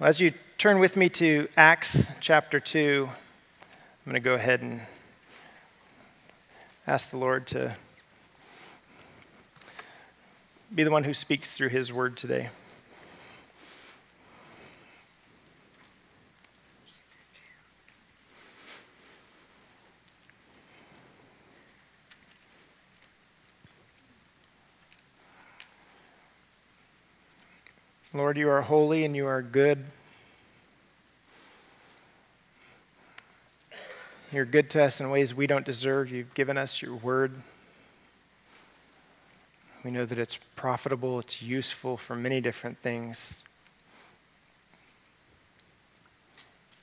As you turn with me to Acts chapter 2, I'm going to go ahead and ask the Lord to be the one who speaks through his word today. Lord, you are holy and you are good. You're good to us in ways we don't deserve. You've given us your word. We know that it's profitable, it's useful for many different things.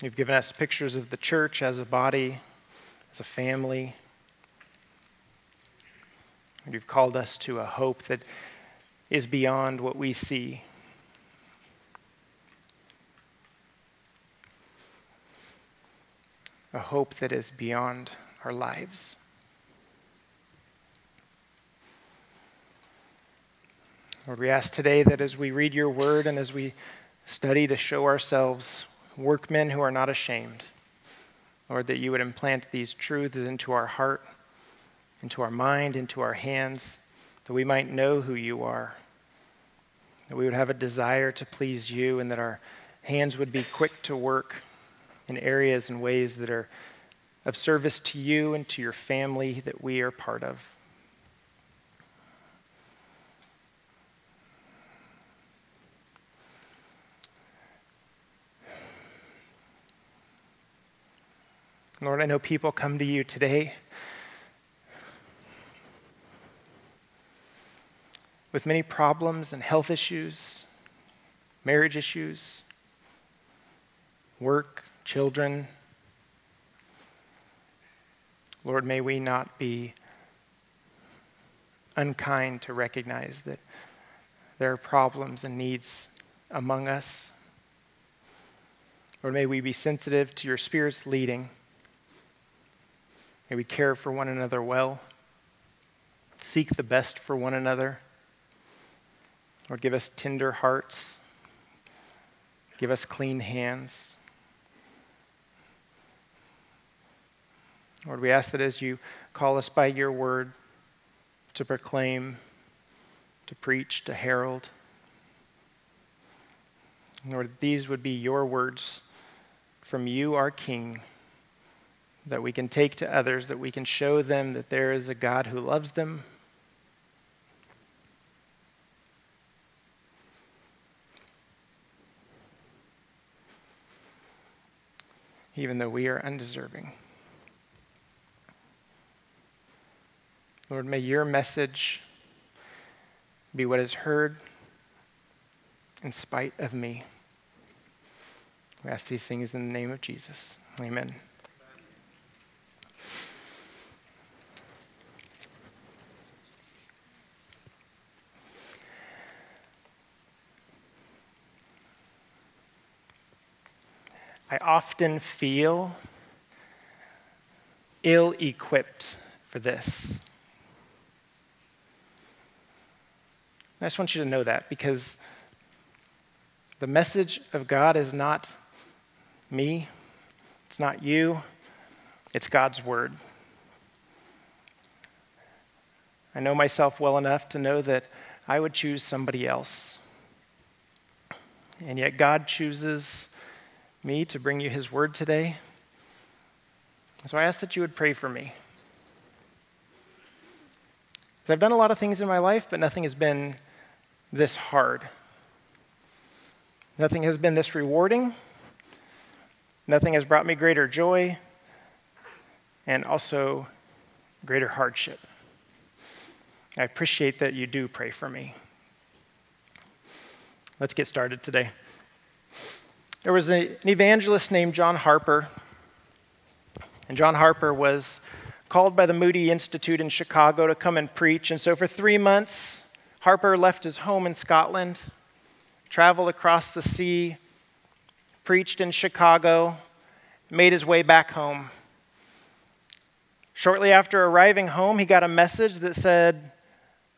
You've given us pictures of the church as a body, as a family. You've called us to a hope that is beyond what we see. A hope that is beyond our lives. Lord, we ask today that as we read your word and as we study to show ourselves workmen who are not ashamed, Lord, that you would implant these truths into our heart, into our mind, into our hands, that we might know who you are, that we would have a desire to please you, and that our hands would be quick to work in areas and ways that are of service to you and to your family that we are part of. Lord, I know people come to you today with many problems and health issues, marriage issues, work, children. Lord, may we not be unkind to recognize that there are problems and needs among us. Lord, may we be sensitive to your Spirit's leading. May we care for one another well, seek the best for one another. Lord, give us tender hearts, give us clean hands. Lord, we ask that as you call us by your word to proclaim, to preach, to herald, Lord, these would be your words from you, our King, that we can take to others, that we can show them that there is a God who loves them. Even though we are undeserving. Lord, may your message be what is heard in spite of me. We ask these things in the name of Jesus. Amen. I often feel ill equipped for this. I just want you to know that because the message of God is not me, it's not you, it's God's word. I know myself well enough to know that I would choose somebody else. And yet, God chooses me to bring you His word today. So I ask that you would pray for me. I've done a lot of things in my life, but nothing has been this hard. Nothing has been this rewarding. Nothing has brought me greater joy and also greater hardship. I appreciate that you do pray for me. Let's get started today. There was a, an evangelist named John Harper, and John Harper was called by the Moody Institute in Chicago to come and preach. And so for three months, Harper left his home in Scotland, traveled across the sea, preached in Chicago, made his way back home. Shortly after arriving home, he got a message that said,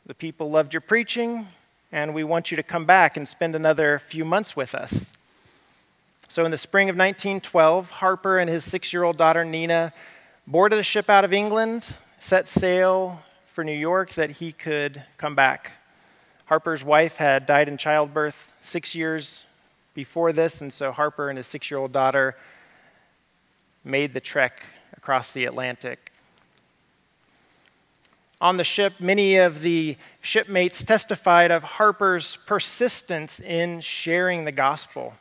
The people loved your preaching, and we want you to come back and spend another few months with us. So, in the spring of 1912, Harper and his six year old daughter Nina boarded a ship out of England, set sail for New York that he could come back. Harper's wife had died in childbirth six years before this, and so Harper and his six year old daughter made the trek across the Atlantic. On the ship, many of the shipmates testified of Harper's persistence in sharing the gospel.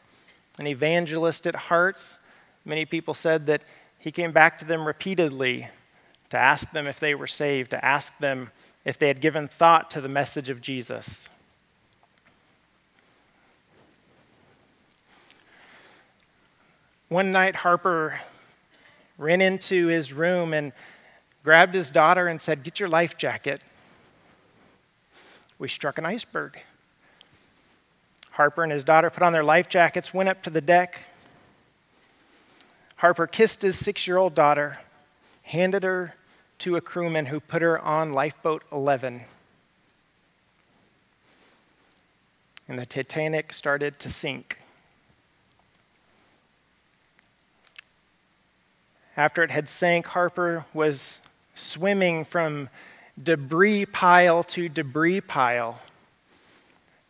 An evangelist at heart, many people said that he came back to them repeatedly to ask them if they were saved, to ask them if they had given thought to the message of Jesus. One night, Harper ran into his room and grabbed his daughter and said, Get your life jacket. We struck an iceberg. Harper and his daughter put on their life jackets, went up to the deck. Harper kissed his six year old daughter, handed her to a crewman who put her on lifeboat 11. And the Titanic started to sink. After it had sank, Harper was swimming from debris pile to debris pile,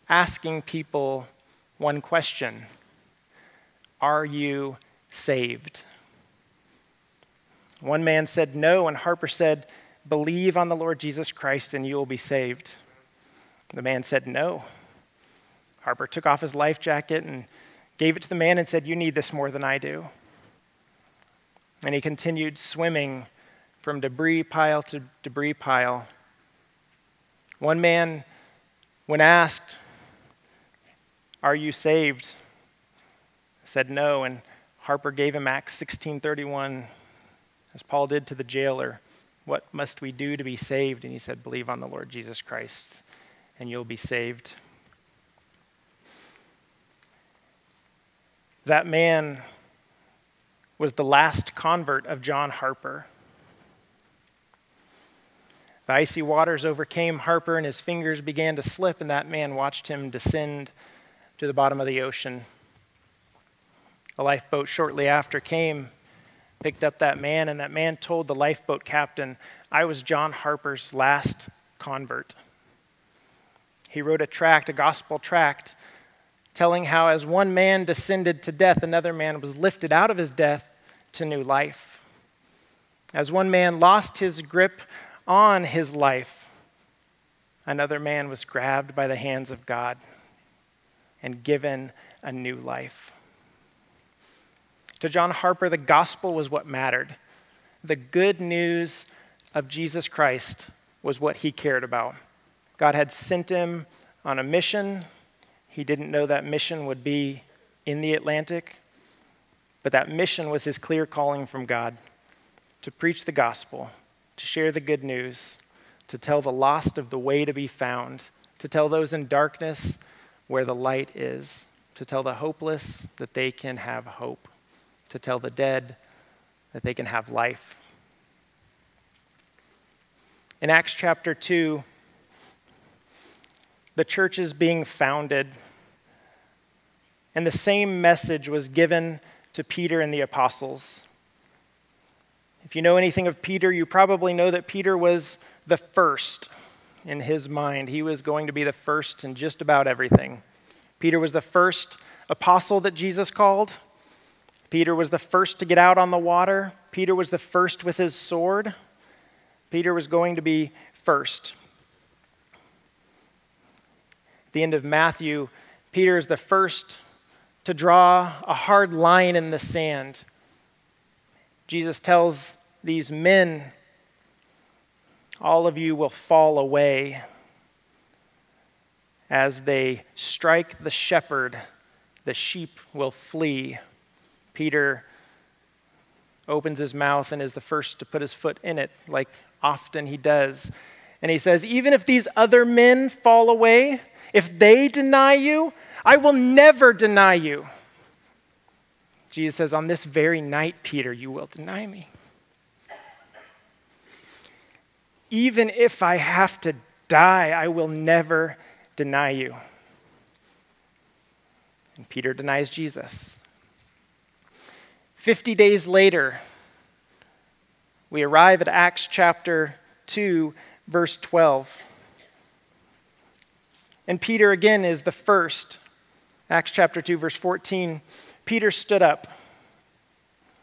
asking people one question Are you saved? One man said no, and Harper said, Believe on the Lord Jesus Christ and you will be saved. The man said no. Harper took off his life jacket and gave it to the man and said, You need this more than I do. And he continued swimming from debris pile to debris pile. One man, when asked, Are you saved? said no, and Harper gave him Acts 16:31, as Paul did to the jailer. What must we do to be saved? And he said, Believe on the Lord Jesus Christ, and you'll be saved. That man was the last convert of John Harper. The icy waters overcame Harper, and his fingers began to slip, and that man watched him descend to the bottom of the ocean. A lifeboat shortly after came, picked up that man, and that man told the lifeboat captain, I was John Harper's last convert. He wrote a tract, a gospel tract, telling how as one man descended to death, another man was lifted out of his death to new life. As one man lost his grip on his life, another man was grabbed by the hands of God and given a new life. To John Harper, the gospel was what mattered. The good news of Jesus Christ was what he cared about. God had sent him on a mission he didn't know that mission would be in the Atlantic, but that mission was his clear calling from God to preach the gospel, to share the good news, to tell the lost of the way to be found, to tell those in darkness where the light is, to tell the hopeless that they can have hope, to tell the dead that they can have life. In Acts chapter 2, the church is being founded and the same message was given to Peter and the apostles. If you know anything of Peter, you probably know that Peter was the first in his mind. He was going to be the first in just about everything. Peter was the first apostle that Jesus called. Peter was the first to get out on the water. Peter was the first with his sword. Peter was going to be first. At the end of Matthew, Peter is the first to draw a hard line in the sand. Jesus tells these men, All of you will fall away as they strike the shepherd, the sheep will flee. Peter opens his mouth and is the first to put his foot in it, like often he does. And he says, Even if these other men fall away, if they deny you, I will never deny you. Jesus says, On this very night, Peter, you will deny me. Even if I have to die, I will never deny you. And Peter denies Jesus. 50 days later, we arrive at Acts chapter 2, verse 12. And Peter again is the first. Acts chapter 2, verse 14. Peter stood up.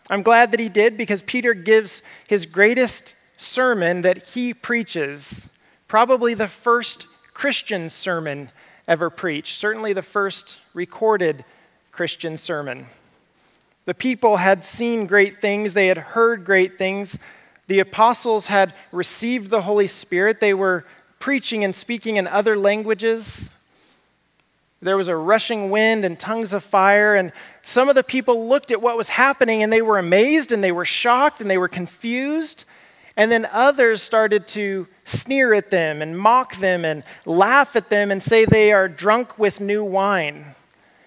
I'm glad that he did because Peter gives his greatest sermon that he preaches, probably the first Christian sermon ever preached, certainly the first recorded Christian sermon. The people had seen great things, they had heard great things. The apostles had received the Holy Spirit, they were preaching and speaking in other languages. There was a rushing wind and tongues of fire, and some of the people looked at what was happening and they were amazed and they were shocked and they were confused. And then others started to sneer at them and mock them and laugh at them and say they are drunk with new wine.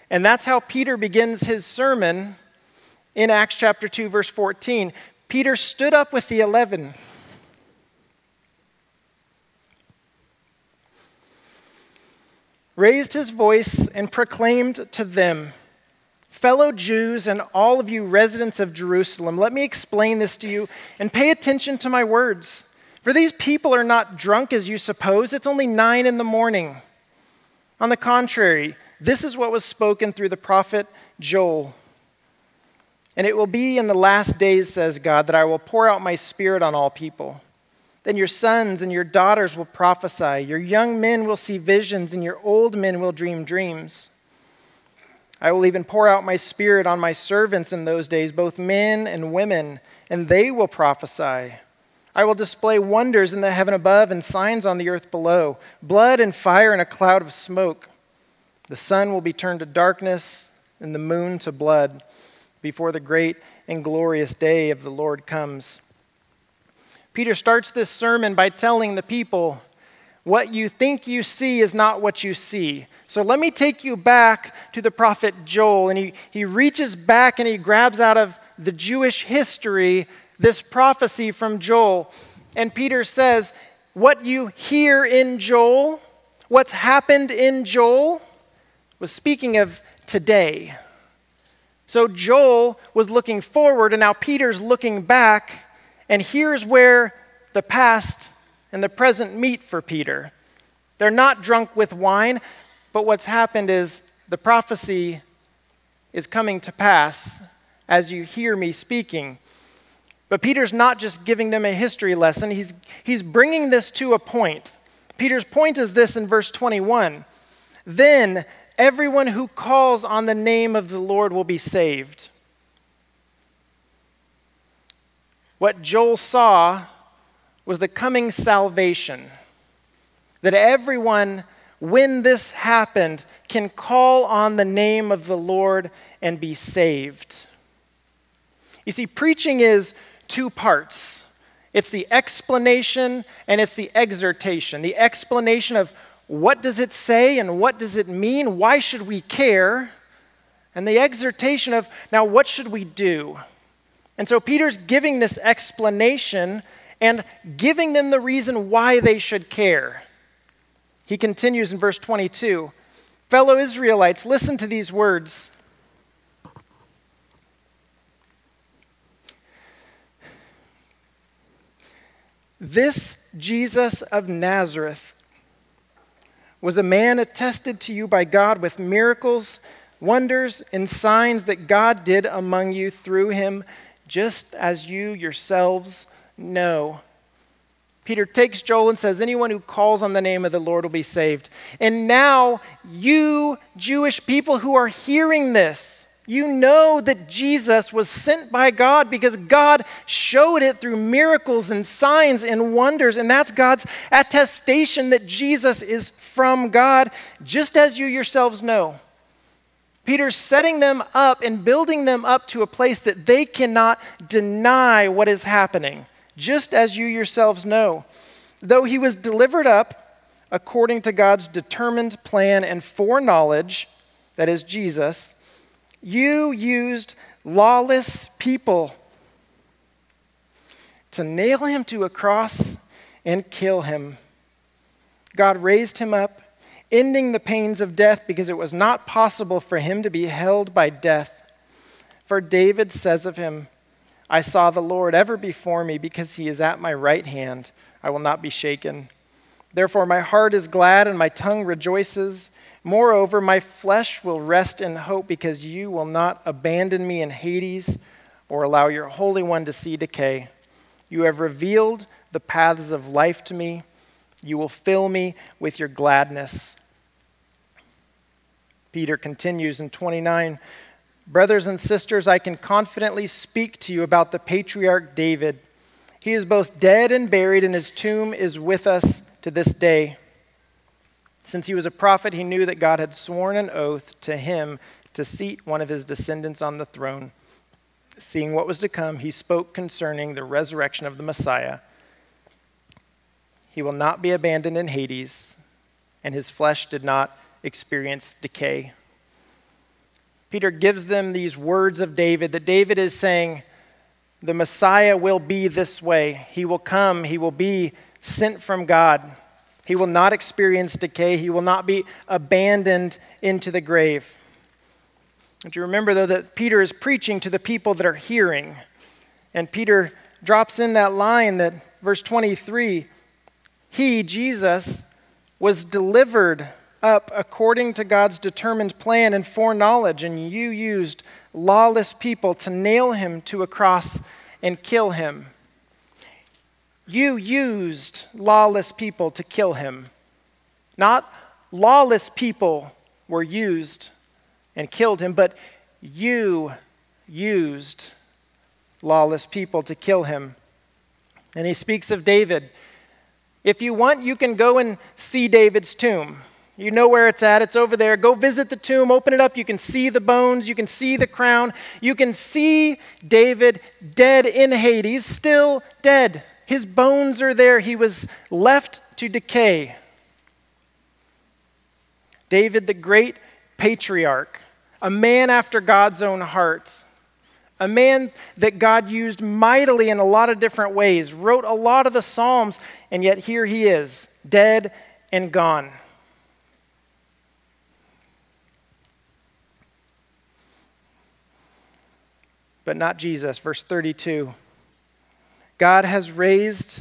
And that's how Peter begins his sermon in Acts chapter 2, verse 14. Peter stood up with the eleven raised his voice and proclaimed to them, Fellow Jews and all of you residents of Jerusalem, let me explain this to you and pay attention to my words. For these people are not drunk as you suppose, it's only nine in the morning. On the contrary, this is what was spoken through the prophet Joel. And it will be in the last days, says God, that I will pour out my spirit on all people. Then your sons and your daughters will prophesy, your young men will see visions, and your old men will dream dreams. I will even pour out my spirit on my servants in those days, both men and women, and they will prophesy. I will display wonders in the heaven above and signs on the earth below blood and fire and a cloud of smoke. The sun will be turned to darkness and the moon to blood before the great and glorious day of the Lord comes. Peter starts this sermon by telling the people, What you think you see is not what you see. So let me take you back to the prophet Joel. And he, he reaches back and he grabs out of the Jewish history this prophecy from Joel. And Peter says, What you hear in Joel, what's happened in Joel, was speaking of today. So Joel was looking forward, and now Peter's looking back and here's where the past and the present meet for Peter. They're not drunk with wine, but what's happened is the prophecy is coming to pass as you hear me speaking. But Peter's not just giving them a history lesson, he's, he's bringing this to a point. Peter's point is this in verse 21 Then everyone who calls on the name of the Lord will be saved. What Joel saw was the coming salvation. That everyone, when this happened, can call on the name of the Lord and be saved. You see, preaching is two parts it's the explanation and it's the exhortation. The explanation of what does it say and what does it mean? Why should we care? And the exhortation of now, what should we do? And so Peter's giving this explanation and giving them the reason why they should care. He continues in verse 22 Fellow Israelites, listen to these words. This Jesus of Nazareth was a man attested to you by God with miracles, wonders, and signs that God did among you through him just as you yourselves know. Peter takes Joel and says, Anyone who calls on the name of the Lord will be saved. And now, you Jewish people who are hearing this, you know that Jesus was sent by God because God showed it through miracles and signs and wonders. And that's God's attestation that Jesus is from God, just as you yourselves know. Peter's setting them up and building them up to a place that they cannot deny what is happening, just as you yourselves know. Though he was delivered up according to God's determined plan and foreknowledge, that is Jesus, you used lawless people to nail him to a cross and kill him. God raised him up ending the pains of death because it was not possible for him to be held by death. For David says of him, I saw the Lord ever before me because he is at my right hand. I will not be shaken. Therefore, my heart is glad and my tongue rejoices. Moreover, my flesh will rest in hope because you will not abandon me in Hades or allow your Holy One to see decay. You have revealed the paths of life to me. You will fill me with your gladness. Peter continues in 29 Brothers and sisters, I can confidently speak to you about the patriarch David. He is both dead and buried, and his tomb is with us to this day. Since he was a prophet, he knew that God had sworn an oath to him to seat one of his descendants on the throne. Seeing what was to come, he spoke concerning the resurrection of the Messiah. He will not be abandoned in Hades, and his flesh did not experience decay. Peter gives them these words of David that David is saying, the Messiah will be this way. He will come, he will be sent from God. He will not experience decay, he will not be abandoned into the grave. But you remember, though, that Peter is preaching to the people that are hearing. And Peter drops in that line that, verse 23, he, Jesus, was delivered up according to God's determined plan and foreknowledge, and you used lawless people to nail him to a cross and kill him. You used lawless people to kill him. Not lawless people were used and killed him, but you used lawless people to kill him. And he speaks of David. If you want, you can go and see David's tomb. You know where it's at, it's over there. Go visit the tomb, open it up. You can see the bones, you can see the crown. You can see David dead in Hades, still dead. His bones are there. He was left to decay. David, the great patriarch, a man after God's own heart a man that God used mightily in a lot of different ways, wrote a lot of the Psalms, and yet here he is, dead and gone. But not Jesus. Verse 32 God has raised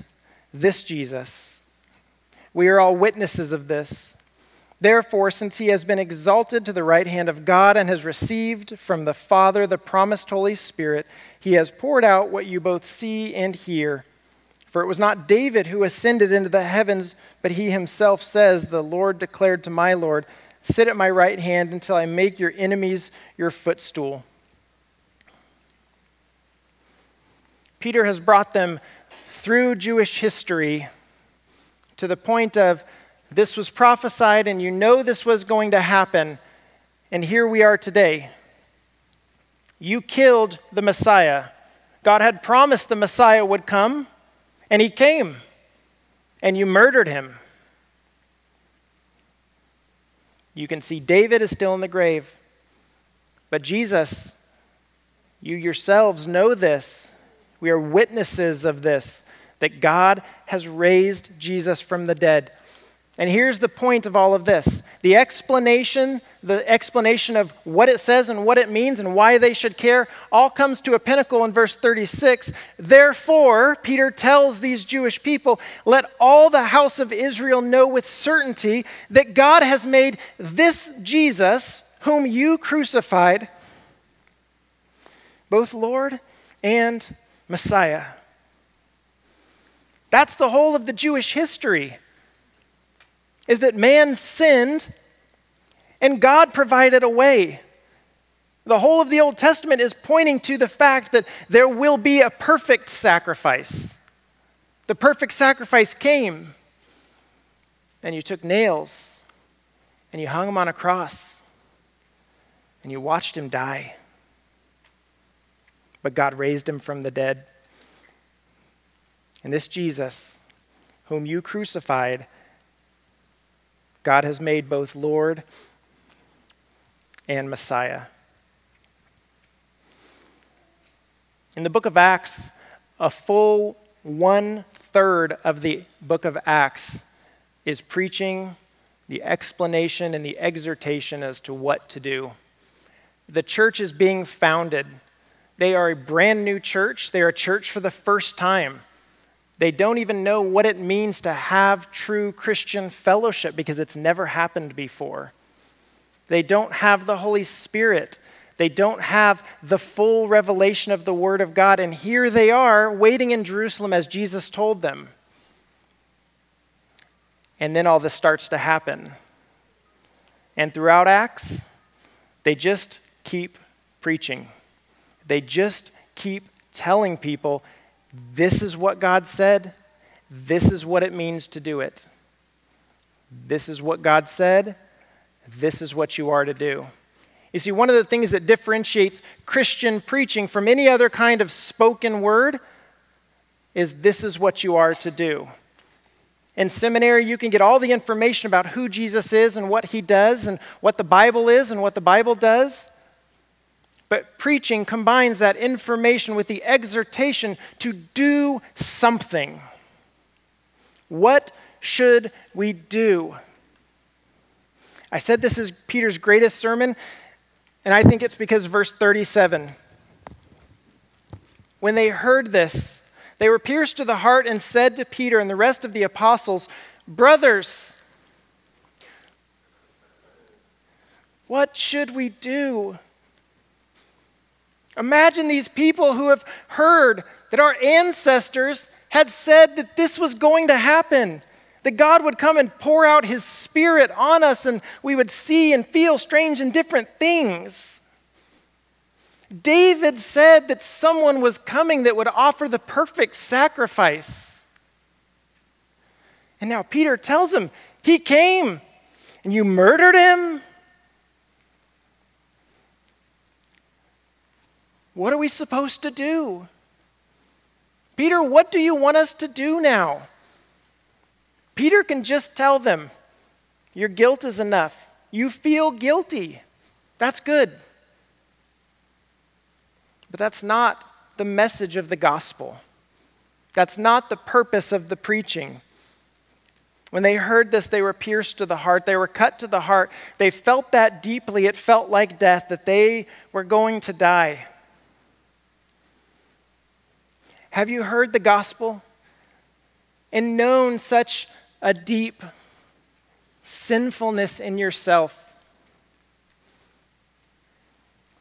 this Jesus. We are all witnesses of this. Therefore, since he has been exalted to the right hand of God and has received from the Father the promised Holy Spirit, he has poured out what you both see and hear. For it was not David who ascended into the heavens, but he himself says, The Lord declared to my Lord, Sit at my right hand until I make your enemies your footstool. Peter has brought them through Jewish history to the point of this was prophesied, and you know this was going to happen, and here we are today. You killed the Messiah. God had promised the Messiah would come, and he came, and you murdered him. You can see David is still in the grave, but Jesus, you yourselves know this. We are witnesses of this that God has raised Jesus from the dead. And here's the point of all of this. The explanation, the explanation of what it says and what it means and why they should care, all comes to a pinnacle in verse 36. Therefore, Peter tells these Jewish people, let all the house of Israel know with certainty that God has made this Jesus, whom you crucified, both Lord and Messiah. That's the whole of the Jewish history is that man sinned and God provided a way. The whole of the Old Testament is pointing to the fact that there will be a perfect sacrifice. The perfect sacrifice came, and you took nails and you hung him on a cross and you watched him die. But God raised him from the dead. And this Jesus, whom you crucified, God has made both Lord and Messiah. In the book of Acts, a full one third of the book of Acts is preaching the explanation and the exhortation as to what to do. The church is being founded. They are a brand new church. They are a church for the first time. They don't even know what it means to have true Christian fellowship because it's never happened before. They don't have the Holy Spirit. They don't have the full revelation of the Word of God. And here they are waiting in Jerusalem as Jesus told them. And then all this starts to happen. And throughout Acts, they just keep preaching. They just keep telling people this is what God said, this is what it means to do it. This is what God said, this is what you are to do. You see, one of the things that differentiates Christian preaching from any other kind of spoken word is this is what you are to do. In seminary, you can get all the information about who Jesus is and what he does and what the Bible is and what the Bible does. But preaching combines that information with the exhortation to do something. What should we do? I said this is Peter's greatest sermon, and I think it's because verse 37. When they heard this, they were pierced to the heart and said to Peter and the rest of the apostles, Brothers, what should we do? Imagine these people who have heard that our ancestors had said that this was going to happen, that God would come and pour out his spirit on us and we would see and feel strange and different things. David said that someone was coming that would offer the perfect sacrifice. And now Peter tells him, He came and you murdered him? What are we supposed to do? Peter, what do you want us to do now? Peter can just tell them, Your guilt is enough. You feel guilty. That's good. But that's not the message of the gospel. That's not the purpose of the preaching. When they heard this, they were pierced to the heart. They were cut to the heart. They felt that deeply. It felt like death, that they were going to die. Have you heard the gospel and known such a deep sinfulness in yourself?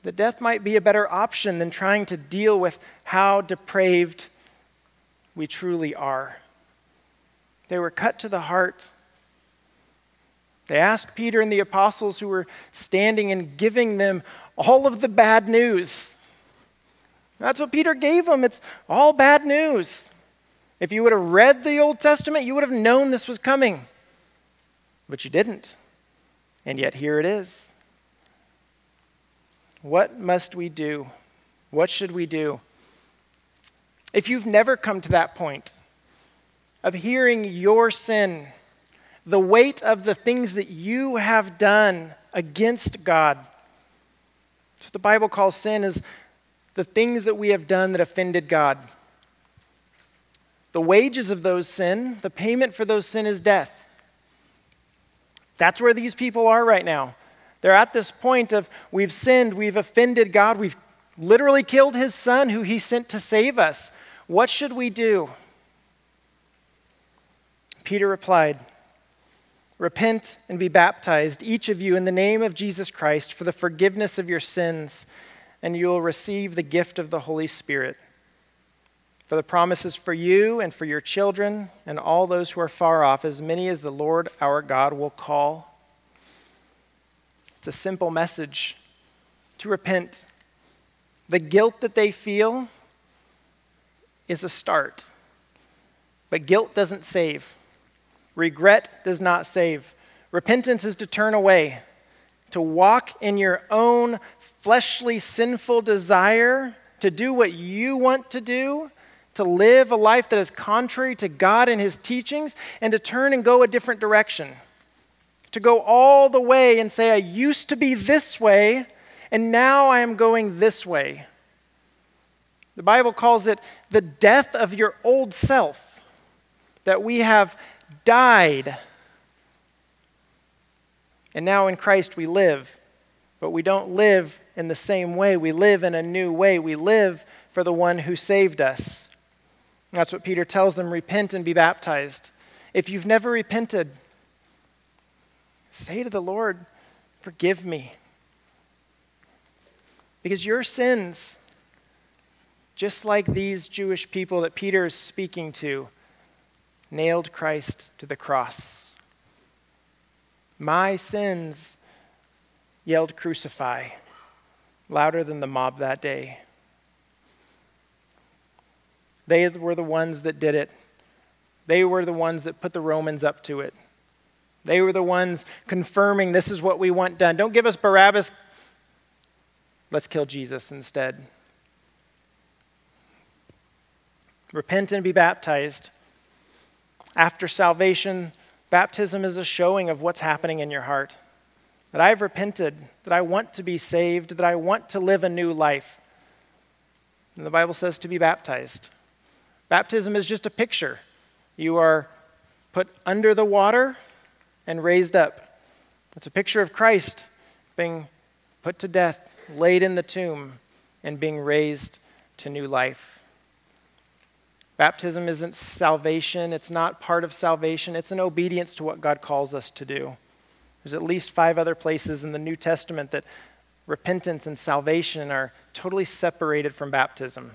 That death might be a better option than trying to deal with how depraved we truly are. They were cut to the heart. They asked Peter and the apostles who were standing and giving them all of the bad news that's what Peter gave them. It's all bad news. If you would have read the Old Testament, you would have known this was coming. But you didn't. And yet here it is. What must we do? What should we do? If you've never come to that point of hearing your sin, the weight of the things that you have done against God, what the Bible calls sin is the things that we have done that offended God. The wages of those sin, the payment for those sin is death. That's where these people are right now. They're at this point of we've sinned, we've offended God, we've literally killed his son who he sent to save us. What should we do? Peter replied, Repent and be baptized, each of you, in the name of Jesus Christ, for the forgiveness of your sins and you will receive the gift of the Holy Spirit. For the promises for you and for your children and all those who are far off, as many as the Lord our God will call. It's a simple message to repent. The guilt that they feel is a start, but guilt doesn't save. Regret does not save. Repentance is to turn away, to walk in your own fleshly, sinful desire to do what you want to do, to live a life that is contrary to God and His teachings, and to turn and go a different direction. To go all the way and say, I used to be this way, and now I am going this way. The Bible calls it the death of your old self, that we have died. And now in Christ we live, but we don't live in the same way. We live in a new way. We live for the one who saved us. That's what Peter tells them repent and be baptized. If you've never repented, say to the Lord, Forgive me. Because your sins, just like these Jewish people that Peter is speaking to, nailed Christ to the cross. My sins yelled, Crucify, louder than the mob that day. They were the ones that did it. They were the ones that put the Romans up to it. They were the ones confirming this is what we want done. Don't give us Barabbas. Let's kill Jesus instead. Repent and be baptized. After salvation, baptism is a showing of what's happening in your heart. That I've repented, that I want to be saved, that I want to live a new life. And the Bible says to be baptized. Baptism is just a picture. You are put under the water and raised up. It's a picture of Christ being put to death, laid in the tomb, and being raised to new life. Baptism isn't salvation, it's not part of salvation, it's an obedience to what God calls us to do. There's at least five other places in the New Testament that repentance and salvation are totally separated from baptism.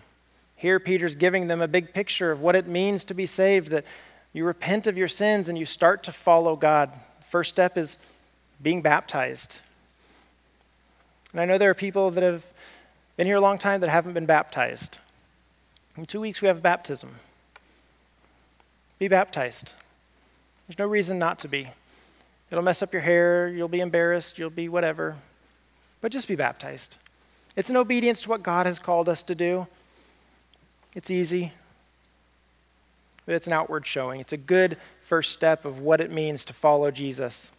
Here, Peter's giving them a big picture of what it means to be saved that you repent of your sins and you start to follow God. First step is being baptized. And I know there are people that have been here a long time that haven't been baptized. In two weeks, we have baptism. Be baptized. There's no reason not to be. It'll mess up your hair, you'll be embarrassed, you'll be whatever. But just be baptized. It's an obedience to what God has called us to do. It's easy, but it's an outward showing. It's a good first step of what it means to follow Jesus.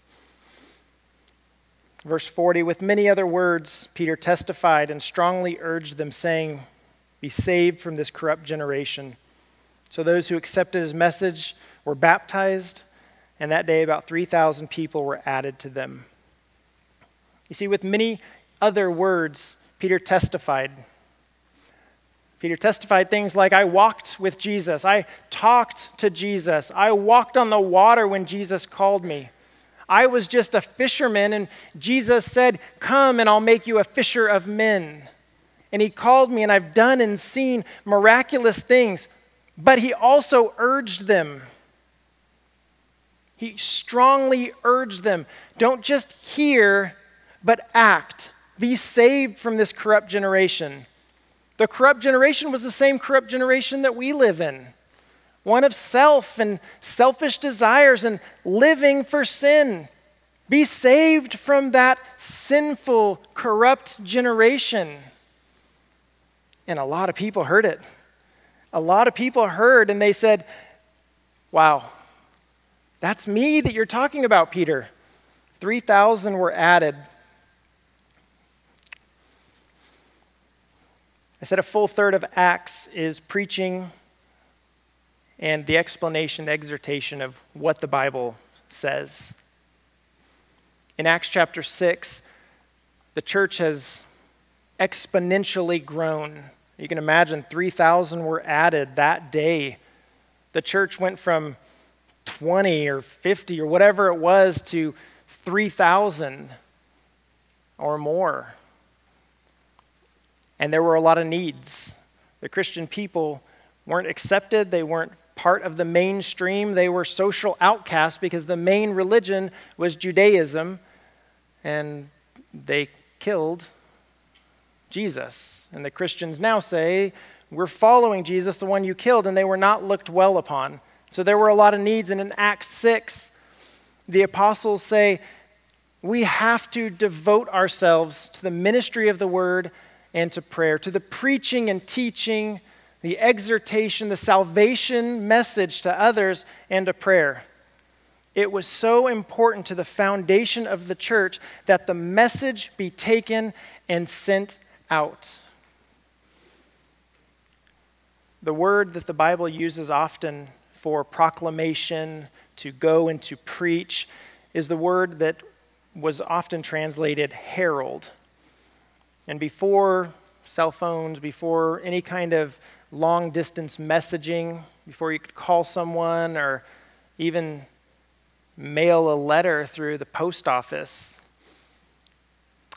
Verse 40 With many other words, Peter testified and strongly urged them, saying, Be saved from this corrupt generation. So those who accepted his message were baptized, and that day about 3,000 people were added to them. You see, with many other words, Peter testified. Peter testified things like, I walked with Jesus. I talked to Jesus. I walked on the water when Jesus called me. I was just a fisherman, and Jesus said, Come and I'll make you a fisher of men. And he called me, and I've done and seen miraculous things. But he also urged them. He strongly urged them don't just hear, but act. Be saved from this corrupt generation. The corrupt generation was the same corrupt generation that we live in one of self and selfish desires and living for sin. Be saved from that sinful, corrupt generation. And a lot of people heard it. A lot of people heard and they said, Wow, that's me that you're talking about, Peter. 3,000 were added I said a full third of Acts is preaching and the explanation, the exhortation of what the Bible says. In Acts chapter 6, the church has exponentially grown. You can imagine 3,000 were added that day. The church went from 20 or 50 or whatever it was to 3,000 or more and there were a lot of needs. The Christian people weren't accepted, they weren't part of the mainstream, they were social outcasts because the main religion was Judaism, and they killed Jesus. And the Christians now say, We're following Jesus, the one you killed, and they were not looked well upon. So there were a lot of needs, and in Acts 6, the apostles say, We have to devote ourselves to the ministry of the word and to prayer, to the preaching and teaching, the exhortation, the salvation message to others, and to prayer. It was so important to the foundation of the church that the message be taken and sent out. The word that the Bible uses often for proclamation, to go and to preach, is the word that was often translated herald. And before cell phones, before any kind of long distance messaging, before you could call someone or even mail a letter through the post office,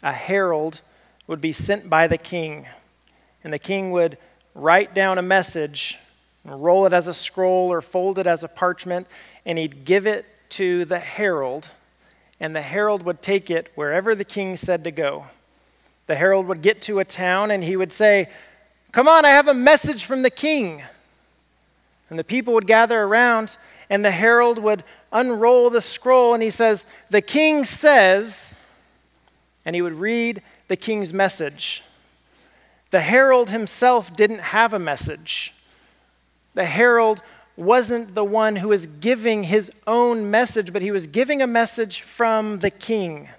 a herald would be sent by the king. And the king would write down a message, roll it as a scroll or fold it as a parchment, and he'd give it to the herald. And the herald would take it wherever the king said to go. The herald would get to a town and he would say, Come on, I have a message from the king. And the people would gather around, and the herald would unroll the scroll, and he says, The king says, and he would read the king's message. The herald himself didn't have a message. The herald wasn't the one who was giving his own message, but he was giving a message from the king.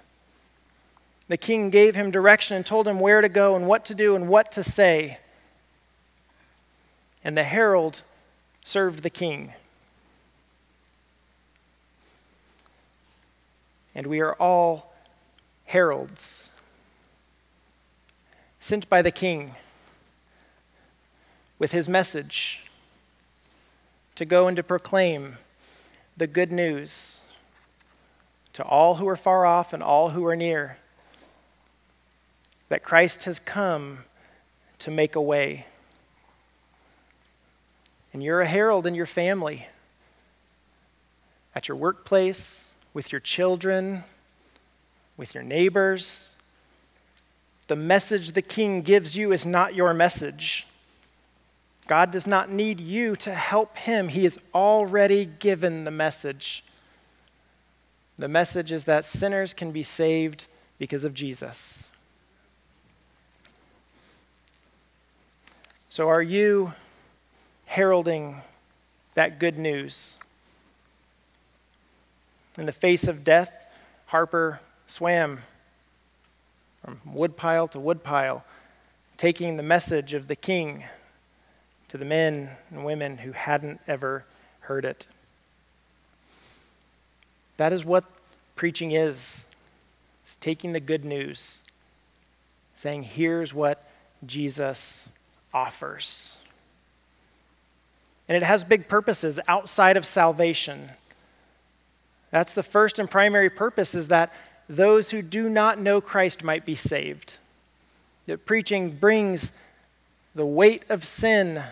The king gave him direction and told him where to go and what to do and what to say. And the herald served the king. And we are all heralds sent by the king with his message to go and to proclaim the good news to all who are far off and all who are near that Christ has come to make a way. And you're a herald in your family, at your workplace, with your children, with your neighbors. The message the king gives you is not your message. God does not need you to help him. He has already given the message. The message is that sinners can be saved because of Jesus. So, are you heralding that good news? In the face of death, Harper swam from woodpile to woodpile, taking the message of the king to the men and women who hadn't ever heard it. That is what preaching is. It's taking the good news, saying, here's what Jesus offers. And it has big purposes outside of salvation. That's the first and primary purpose is that those who do not know Christ might be saved. That preaching brings the weight of sin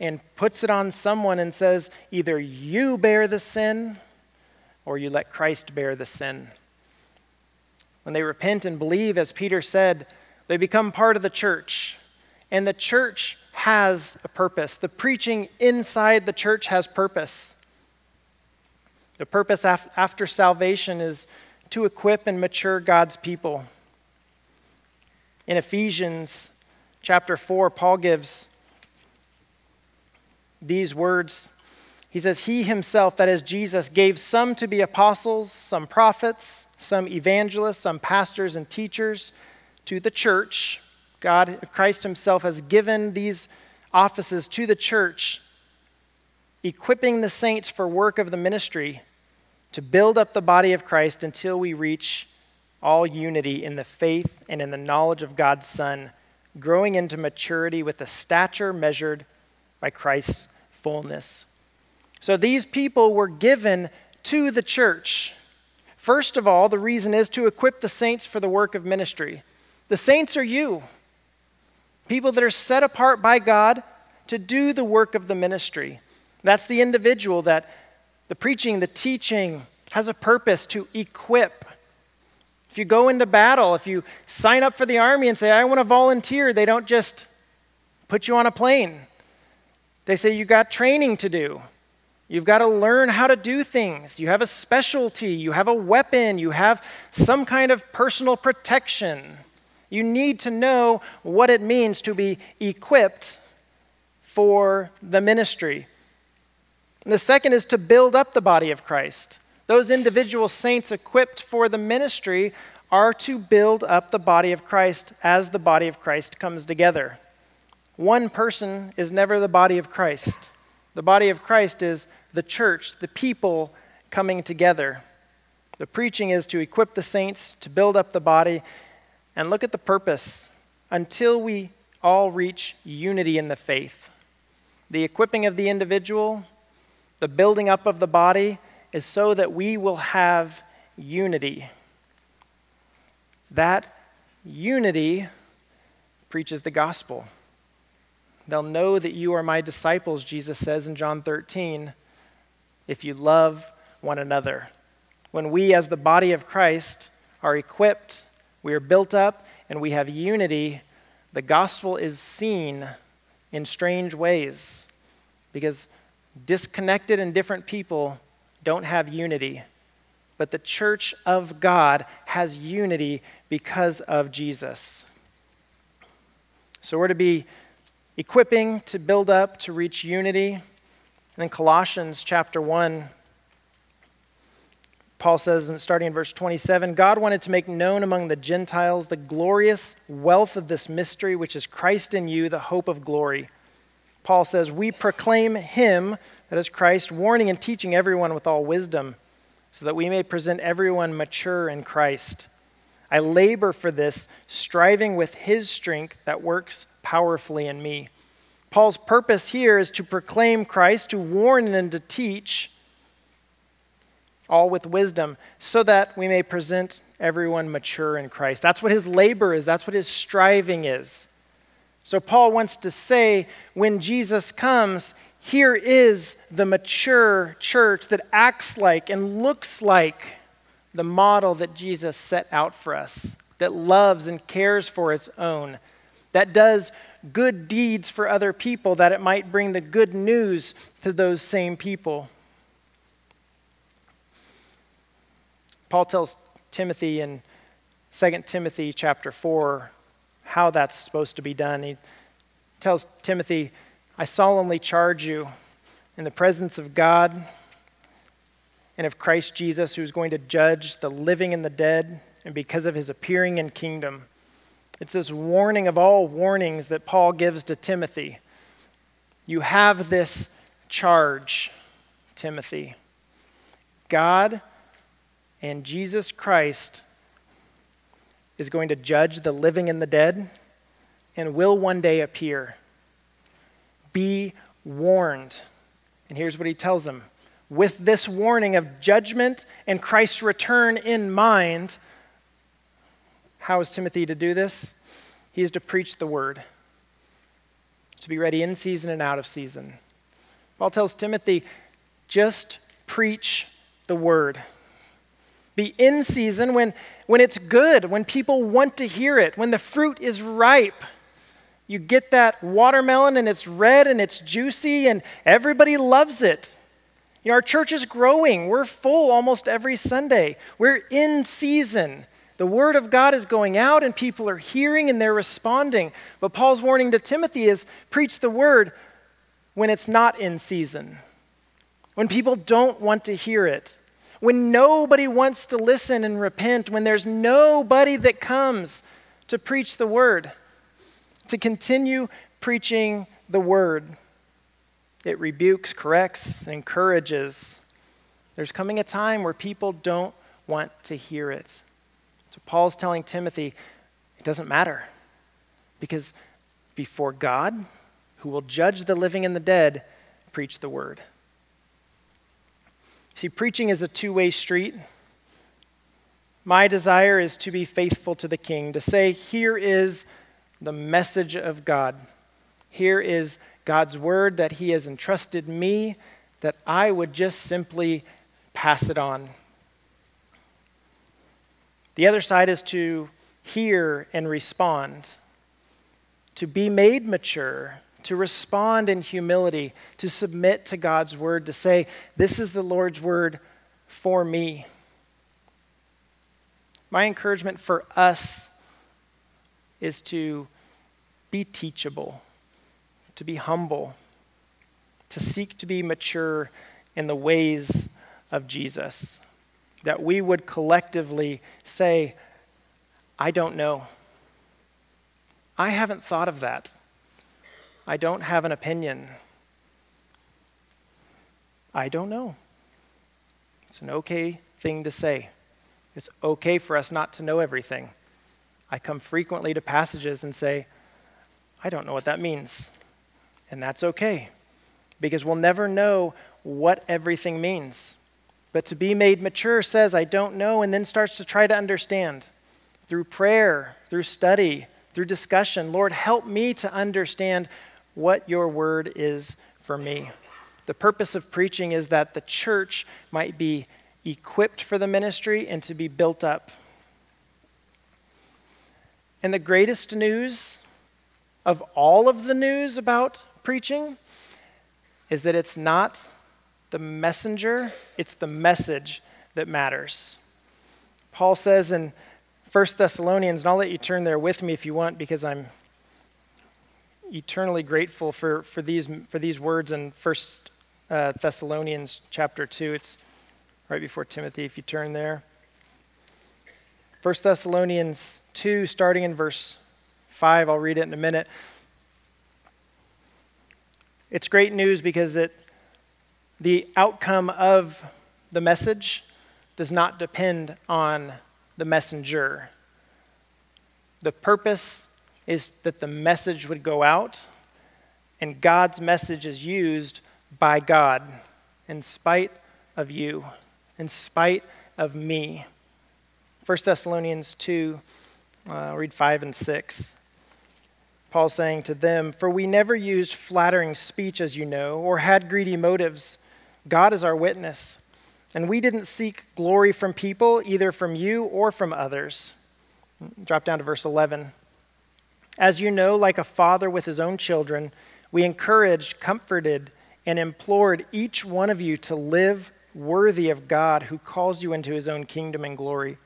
and puts it on someone and says, either you bear the sin or you let Christ bear the sin. When they repent and believe, as Peter said, they become part of the church. And the church has a purpose. The preaching inside the church has purpose. The purpose af- after salvation is to equip and mature God's people. In Ephesians chapter 4, Paul gives these words. He says, He himself, that is Jesus, gave some to be apostles, some prophets, some evangelists, some pastors and teachers to the church God, Christ Himself, has given these offices to the church, equipping the saints for work of the ministry to build up the body of Christ until we reach all unity in the faith and in the knowledge of God's Son, growing into maturity with the stature measured by Christ's fullness. So these people were given to the church. First of all, the reason is to equip the saints for the work of ministry. The saints are you people that are set apart by God to do the work of the ministry. That's the individual that the preaching, the teaching has a purpose to equip. If you go into battle, if you sign up for the army and say, I want to volunteer, they don't just put you on a plane. They say, you've got training to do. You've got to learn how to do things. You have a specialty. You have a weapon. You have some kind of personal protection. You need to know what it means to be equipped for the ministry. And the second is to build up the body of Christ. Those individual saints equipped for the ministry are to build up the body of Christ as the body of Christ comes together. One person is never the body of Christ. The body of Christ is the church, the people coming together. The preaching is to equip the saints, to build up the body, and look at the purpose until we all reach unity in the faith. The equipping of the individual, the building up of the body, is so that we will have unity. That unity preaches the gospel. They'll know that you are my disciples, Jesus says in John 13, if you love one another. When we, as the body of Christ, are equipped, we are built up, and we have unity, the gospel is seen in strange ways because disconnected and different people don't have unity. But the church of God has unity because of Jesus. So we're to be equipping to build up to reach unity. And then Colossians chapter 1, Paul says, starting in verse 27, God wanted to make known among the Gentiles the glorious wealth of this mystery, which is Christ in you, the hope of glory. Paul says, We proclaim him, that is Christ, warning and teaching everyone with all wisdom, so that we may present everyone mature in Christ. I labor for this, striving with his strength that works powerfully in me. Paul's purpose here is to proclaim Christ, to warn and to teach, all with wisdom, so that we may present everyone mature in Christ. That's what his labor is, that's what his striving is. So, Paul wants to say when Jesus comes, here is the mature church that acts like and looks like the model that Jesus set out for us, that loves and cares for its own, that does good deeds for other people, that it might bring the good news to those same people. Paul tells Timothy in 2 Timothy chapter 4 how that's supposed to be done. He tells Timothy, I solemnly charge you in the presence of God and of Christ Jesus, who is going to judge the living and the dead, and because of his appearing in kingdom. It's this warning of all warnings that Paul gives to Timothy. You have this charge, Timothy. God and Jesus Christ is going to judge the living and the dead and will one day appear. Be warned. And here's what he tells them with this warning of judgment and Christ's return in mind, how is Timothy to do this? He is to preach the word, to be ready in season and out of season. Paul tells Timothy, just preach the word. Be in season when, when it's good, when people want to hear it, when the fruit is ripe. You get that watermelon and it's red and it's juicy and everybody loves it. You know, our church is growing. We're full almost every Sunday. We're in season. The word of God is going out and people are hearing and they're responding. But Paul's warning to Timothy is preach the word when it's not in season, when people don't want to hear it, when nobody wants to listen and repent, when there's nobody that comes to preach the word, to continue preaching the word. It rebukes, corrects, encourages. There's coming a time where people don't want to hear it. So Paul's telling Timothy, it doesn't matter. Because before God, who will judge the living and the dead, preach the word. See, preaching is a two way street. My desire is to be faithful to the king, to say, here is the message of God. Here is God's word that He has entrusted me, that I would just simply pass it on. The other side is to hear and respond, to be made mature, to respond in humility, to submit to God's word, to say, This is the Lord's word for me. My encouragement for us is to be teachable to be humble, to seek to be mature in the ways of Jesus. That we would collectively say, I don't know. I haven't thought of that. I don't have an opinion. I don't know. It's an okay thing to say. It's okay for us not to know everything. I come frequently to passages and say, I don't know what that means. And that's okay, because we'll never know what everything means. But to be made mature says, I don't know, and then starts to try to understand through prayer, through study, through discussion. Lord, help me to understand what your word is for me. The purpose of preaching is that the church might be equipped for the ministry and to be built up. And the greatest news of all of the news about preaching is that it's not the messenger, it's the message that matters. Paul says in 1 Thessalonians, and I'll let you turn there with me if you want because I'm eternally grateful for, for, these, for these words in 1 uh, Thessalonians chapter 2. It's right before Timothy, if you turn there. 1 Thessalonians 2, starting in verse 5, I'll read it in a minute. It's great news because it, the outcome of the message does not depend on the messenger. The purpose is that the message would go out, and God's message is used by God in spite of you, in spite of me. 1 Thessalonians 2, uh, read 5 and 6. Paul saying to them, For we never used flattering speech, as you know, or had greedy motives. God is our witness. And we didn't seek glory from people, either from you or from others. Drop down to verse 11. As you know, like a father with his own children, we encouraged, comforted, and implored each one of you to live worthy of God who calls you into his own kingdom and glory.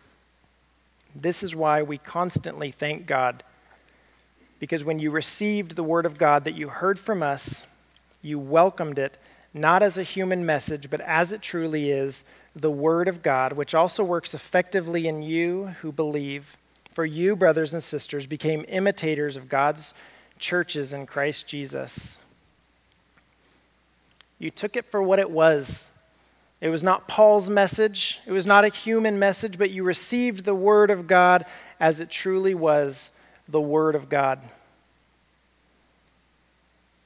This is why we constantly thank God because when you received the word of God that you heard from us, you welcomed it not as a human message, but as it truly is the word of God, which also works effectively in you who believe. For you, brothers and sisters, became imitators of God's churches in Christ Jesus. You took it for what it was. It was not Paul's message, it was not a human message, but you received the word of God as it truly was the Word of God.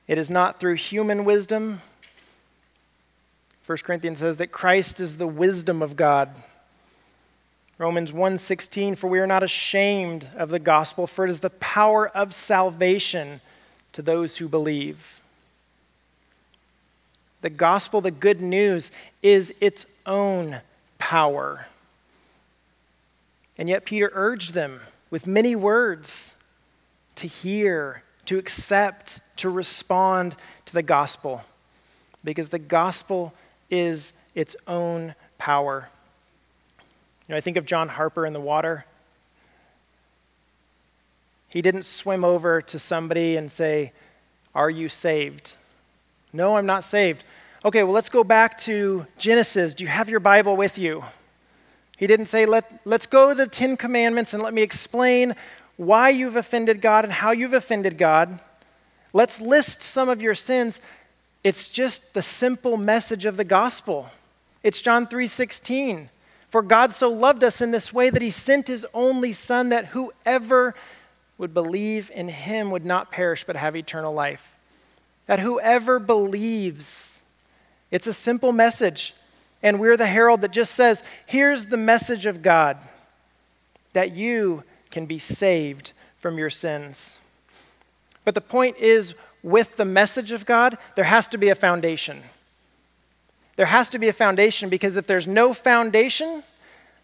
It is not through human wisdom. 1 Corinthians says that Christ is the wisdom of God. Romans 1:16 for we are not ashamed of the gospel for it is the power of salvation to those who believe. The gospel, the good news is its own power. And yet Peter urged them with many words to hear, to accept, to respond to the gospel. Because the gospel is its own power. You know, I think of John Harper in the water. He didn't swim over to somebody and say, Are you saved? No, I'm not saved. Okay, well, let's go back to Genesis. Do you have your Bible with you? He didn't say, Let, Let's go to the Ten Commandments and let me explain why you've offended God and how you've offended God. Let's list some of your sins. It's just the simple message of the gospel. It's John 3:16. For God so loved us in this way that he sent his only son that whoever would believe in him would not perish but have eternal life. That whoever believes it's a simple message. And we're the herald that just says, here's the message of God that you can be saved from your sins. But the point is, with the message of God, there has to be a foundation. There has to be a foundation because if there's no foundation,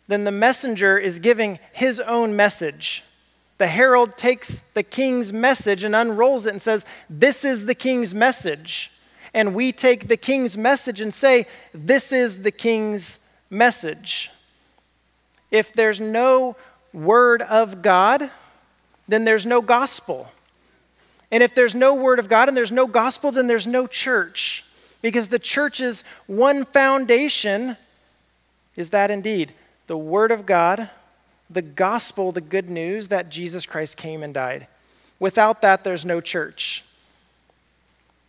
then the messenger is giving his own message. The herald takes the king's message and unrolls it and says, This is the king's message. And we take the king's message and say, This is the king's message. If there's no Word of God, then there's no gospel. And if there's no Word of God and there's no gospel, then there's no church. Because the church's one foundation is that indeed the Word of God, the gospel, the good news that Jesus Christ came and died. Without that, there's no church.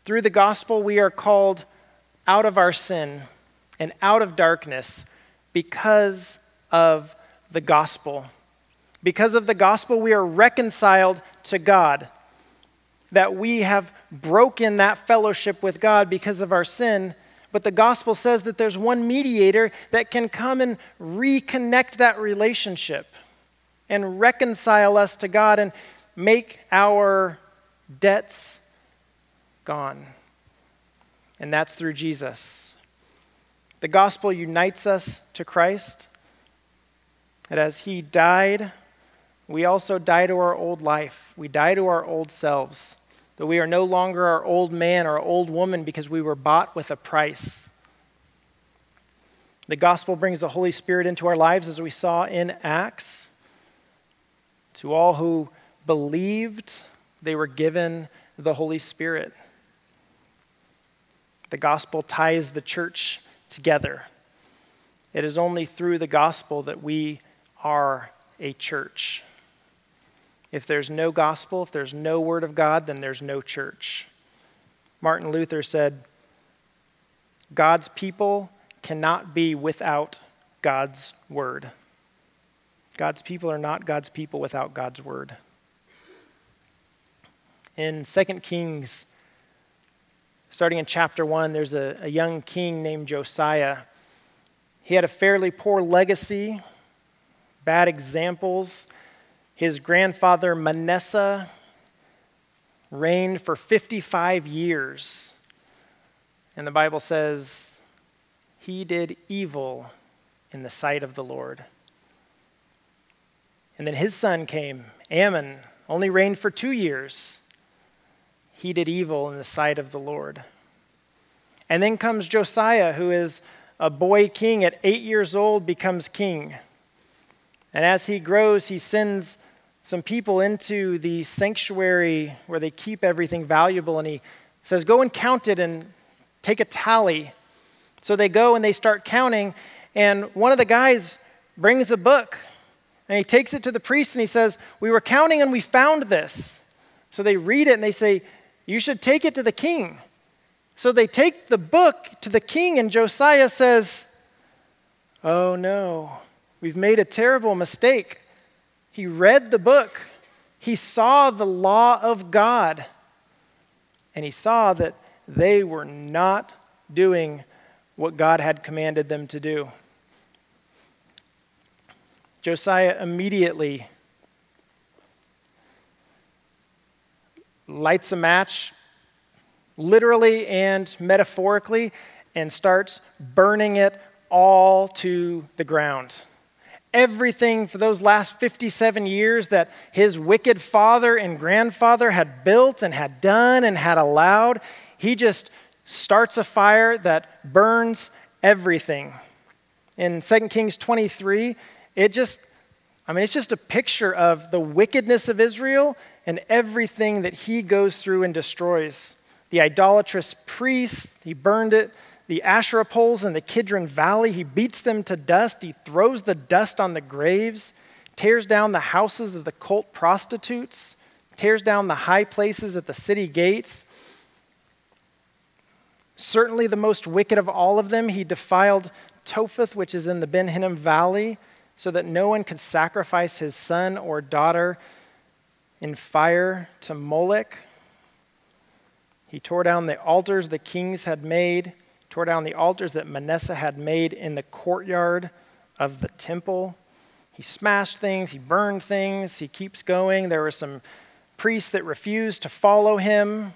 Through the gospel, we are called out of our sin and out of darkness because of the gospel. Because of the gospel, we are reconciled to God. That we have broken that fellowship with God because of our sin. But the gospel says that there's one mediator that can come and reconnect that relationship and reconcile us to God and make our debts gone. And that's through Jesus. The gospel unites us to Christ. And as he died, we also die to our old life. We die to our old selves. That we are no longer our old man or old woman because we were bought with a price. The gospel brings the Holy Spirit into our lives, as we saw in Acts. To all who believed, they were given the Holy Spirit. The gospel ties the church together. It is only through the gospel that we are a church. If there's no gospel, if there's no word of God, then there's no church. Martin Luther said, God's people cannot be without God's word. God's people are not God's people without God's word. In 2 Kings starting in chapter 1, there's a, a young king named Josiah. He had a fairly poor legacy, bad examples. His grandfather, Manasseh, reigned for 55 years. And the Bible says he did evil in the sight of the Lord. And then his son came, Amon, only reigned for two years he did evil in the sight of the Lord. And then comes Josiah, who is a boy king at eight years old, becomes king. And as he grows, he sends some people into the sanctuary where they keep everything valuable. And he says, Go and count it and take a tally. So they go and they start counting. And one of the guys brings a book and he takes it to the priest and he says, We were counting and we found this. So they read it and they say, you should take it to the king. So they take the book to the king, and Josiah says, Oh no, we've made a terrible mistake. He read the book, he saw the law of God, and he saw that they were not doing what God had commanded them to do. Josiah immediately lights a match, literally and metaphorically, and starts burning it all to the ground. Everything for those last 57 years that his wicked father and grandfather had built and had done and had allowed, he just starts a fire that burns everything. In 2 Kings 23, it just, I mean, it's just a picture of the wickedness of Israel and everything that he goes through and destroys. The idolatrous priests, he burned it. The Asherah poles in the Kidron Valley, he beats them to dust. He throws the dust on the graves, tears down the houses of the cult prostitutes, tears down the high places at the city gates. Certainly the most wicked of all of them, he defiled Topheth, which is in the Ben Hinnom Valley, so that no one could sacrifice his son or daughter in fire to Molech. He tore down the altars the kings had made, tore down the altars that Manasseh had made in the courtyard of the temple. He smashed things, he burned things, he keeps going. There were some priests that refused to follow him.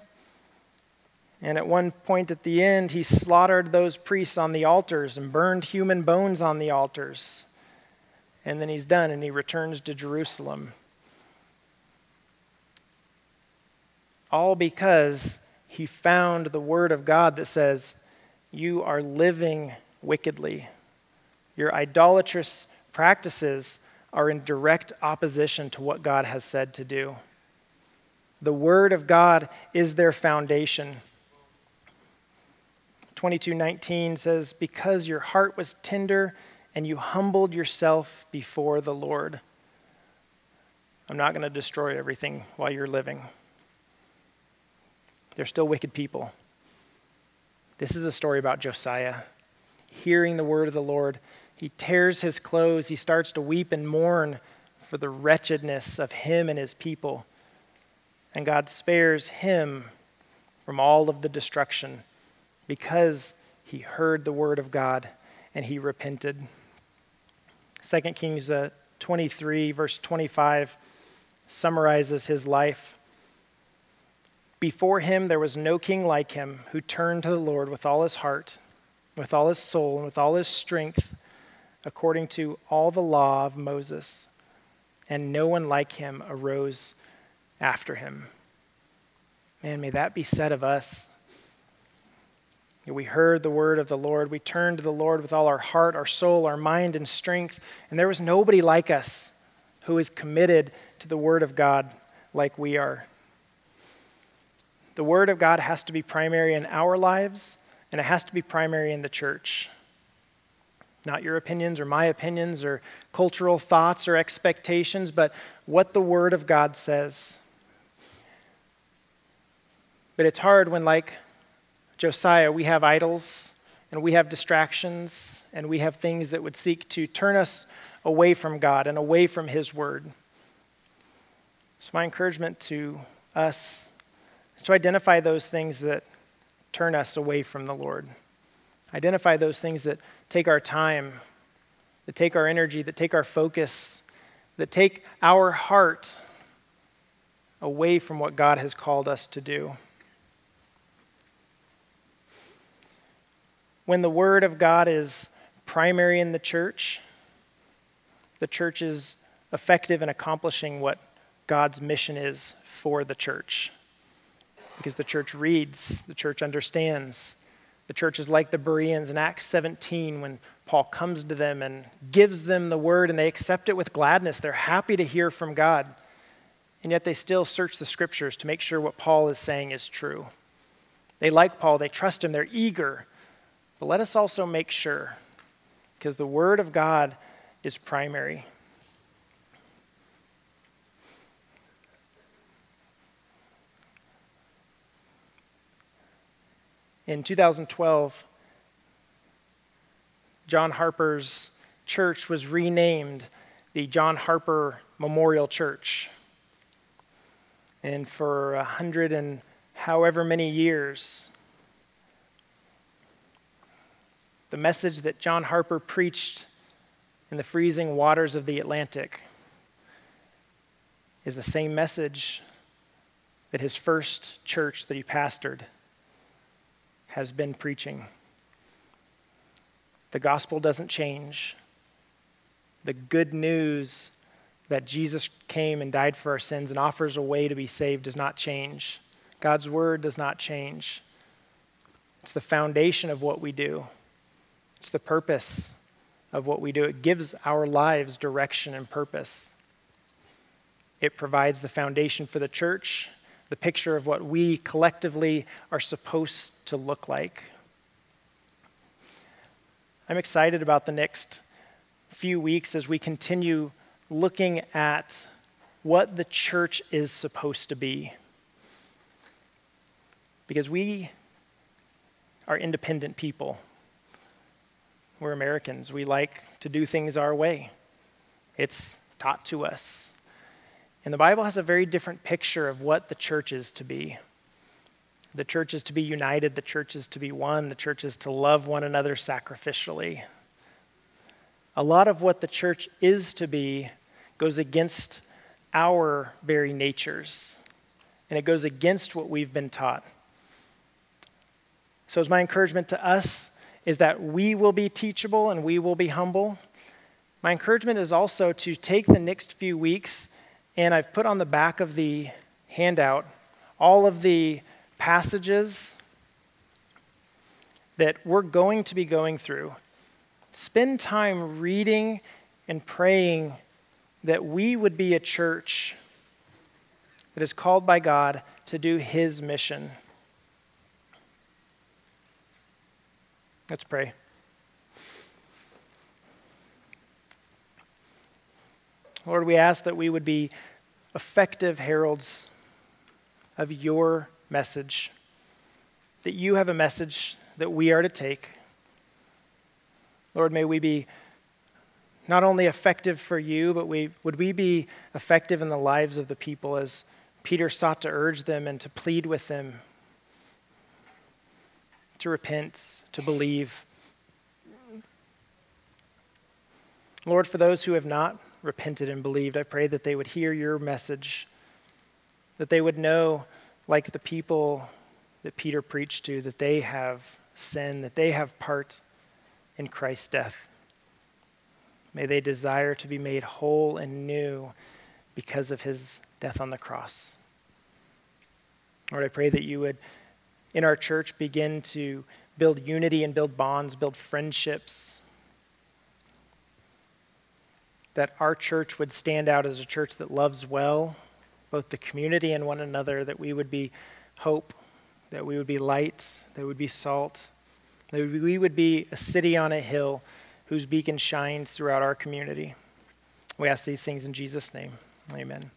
And at one point at the end, he slaughtered those priests on the altars and burned human bones on the altars. And then he's done and he returns to Jerusalem. All because he found the word of God that says, You are living wickedly. Your idolatrous practices are in direct opposition to what God has said to do. The word of God is their foundation. 22:19 says because your heart was tender and you humbled yourself before the Lord. I'm not going to destroy everything while you're living. They're still wicked people. This is a story about Josiah hearing the word of the Lord. He tears his clothes, he starts to weep and mourn for the wretchedness of him and his people. And God spares him from all of the destruction because he heard the word of God and he repented. 2 Kings uh, 23, verse 25, summarizes his life. Before him, there was no king like him who turned to the Lord with all his heart, with all his soul, and with all his strength, according to all the law of Moses. And no one like him arose after him. Man, may that be said of us. We heard the word of the Lord. We turned to the Lord with all our heart, our soul, our mind, and strength. And there was nobody like us who is committed to the word of God like we are. The Word of God has to be primary in our lives, and it has to be primary in the church. Not your opinions or my opinions or cultural thoughts or expectations, but what the Word of God says. But it's hard when, like Josiah, we have idols and we have distractions and we have things that would seek to turn us away from God and away from His Word. So, my encouragement to us to identify those things that turn us away from the Lord. Identify those things that take our time, that take our energy, that take our focus, that take our heart away from what God has called us to do. When the Word of God is primary in the church, the church is effective in accomplishing what God's mission is for the church because the church reads, the church understands. The church is like the Bereans in Acts 17 when Paul comes to them and gives them the word and they accept it with gladness. They're happy to hear from God. And yet they still search the scriptures to make sure what Paul is saying is true. They like Paul, they trust him, they're eager. But let us also make sure, because the word of God is primary. In 2012, John Harper's church was renamed the John Harper Memorial Church. And for a hundred and however many years, the message that John Harper preached in the freezing waters of the Atlantic is the same message that his first church that he pastored has been preaching. The gospel doesn't change. The good news that Jesus came and died for our sins and offers a way to be saved does not change. God's word does not change. It's the foundation of what we do, it's the purpose of what we do. It gives our lives direction and purpose. It provides the foundation for the church, the picture of what we collectively are supposed to look like. I'm excited about the next few weeks as we continue looking at what the church is supposed to be. Because we are independent people. We're Americans. We like to do things our way. It's taught to us. And the Bible has a very different picture of what the church is to be. The church is to be united, the church is to be one, the church is to love one another sacrificially. A lot of what the church is to be goes against our very natures, and it goes against what we've been taught. So, as my encouragement to us is that we will be teachable and we will be humble. My encouragement is also to take the next few weeks and I've put on the back of the handout all of the passages that we're going to be going through. Spend time reading and praying that we would be a church that is called by God to do His mission. Let's pray. Lord, we ask that we would be effective heralds of your message, that you have a message that we are to take. Lord, may we be not only effective for you, but we, would we be effective in the lives of the people as Peter sought to urge them and to plead with them to repent, to believe. Lord, for those who have not repented and believed, I pray that they would hear your message, that they would know, like the people that Peter preached to, that they have sin, that they have part in Christ's death. May they desire to be made whole and new because of his death on the cross. Lord, I pray that you would, in our church, begin to build unity and build bonds, build friendships. That our church would stand out as a church that loves well, both the community and one another, that we would be hope, that we would be light, that we would be salt, that we would be a city on a hill whose beacon shines throughout our community. We ask these things in Jesus' name. Amen.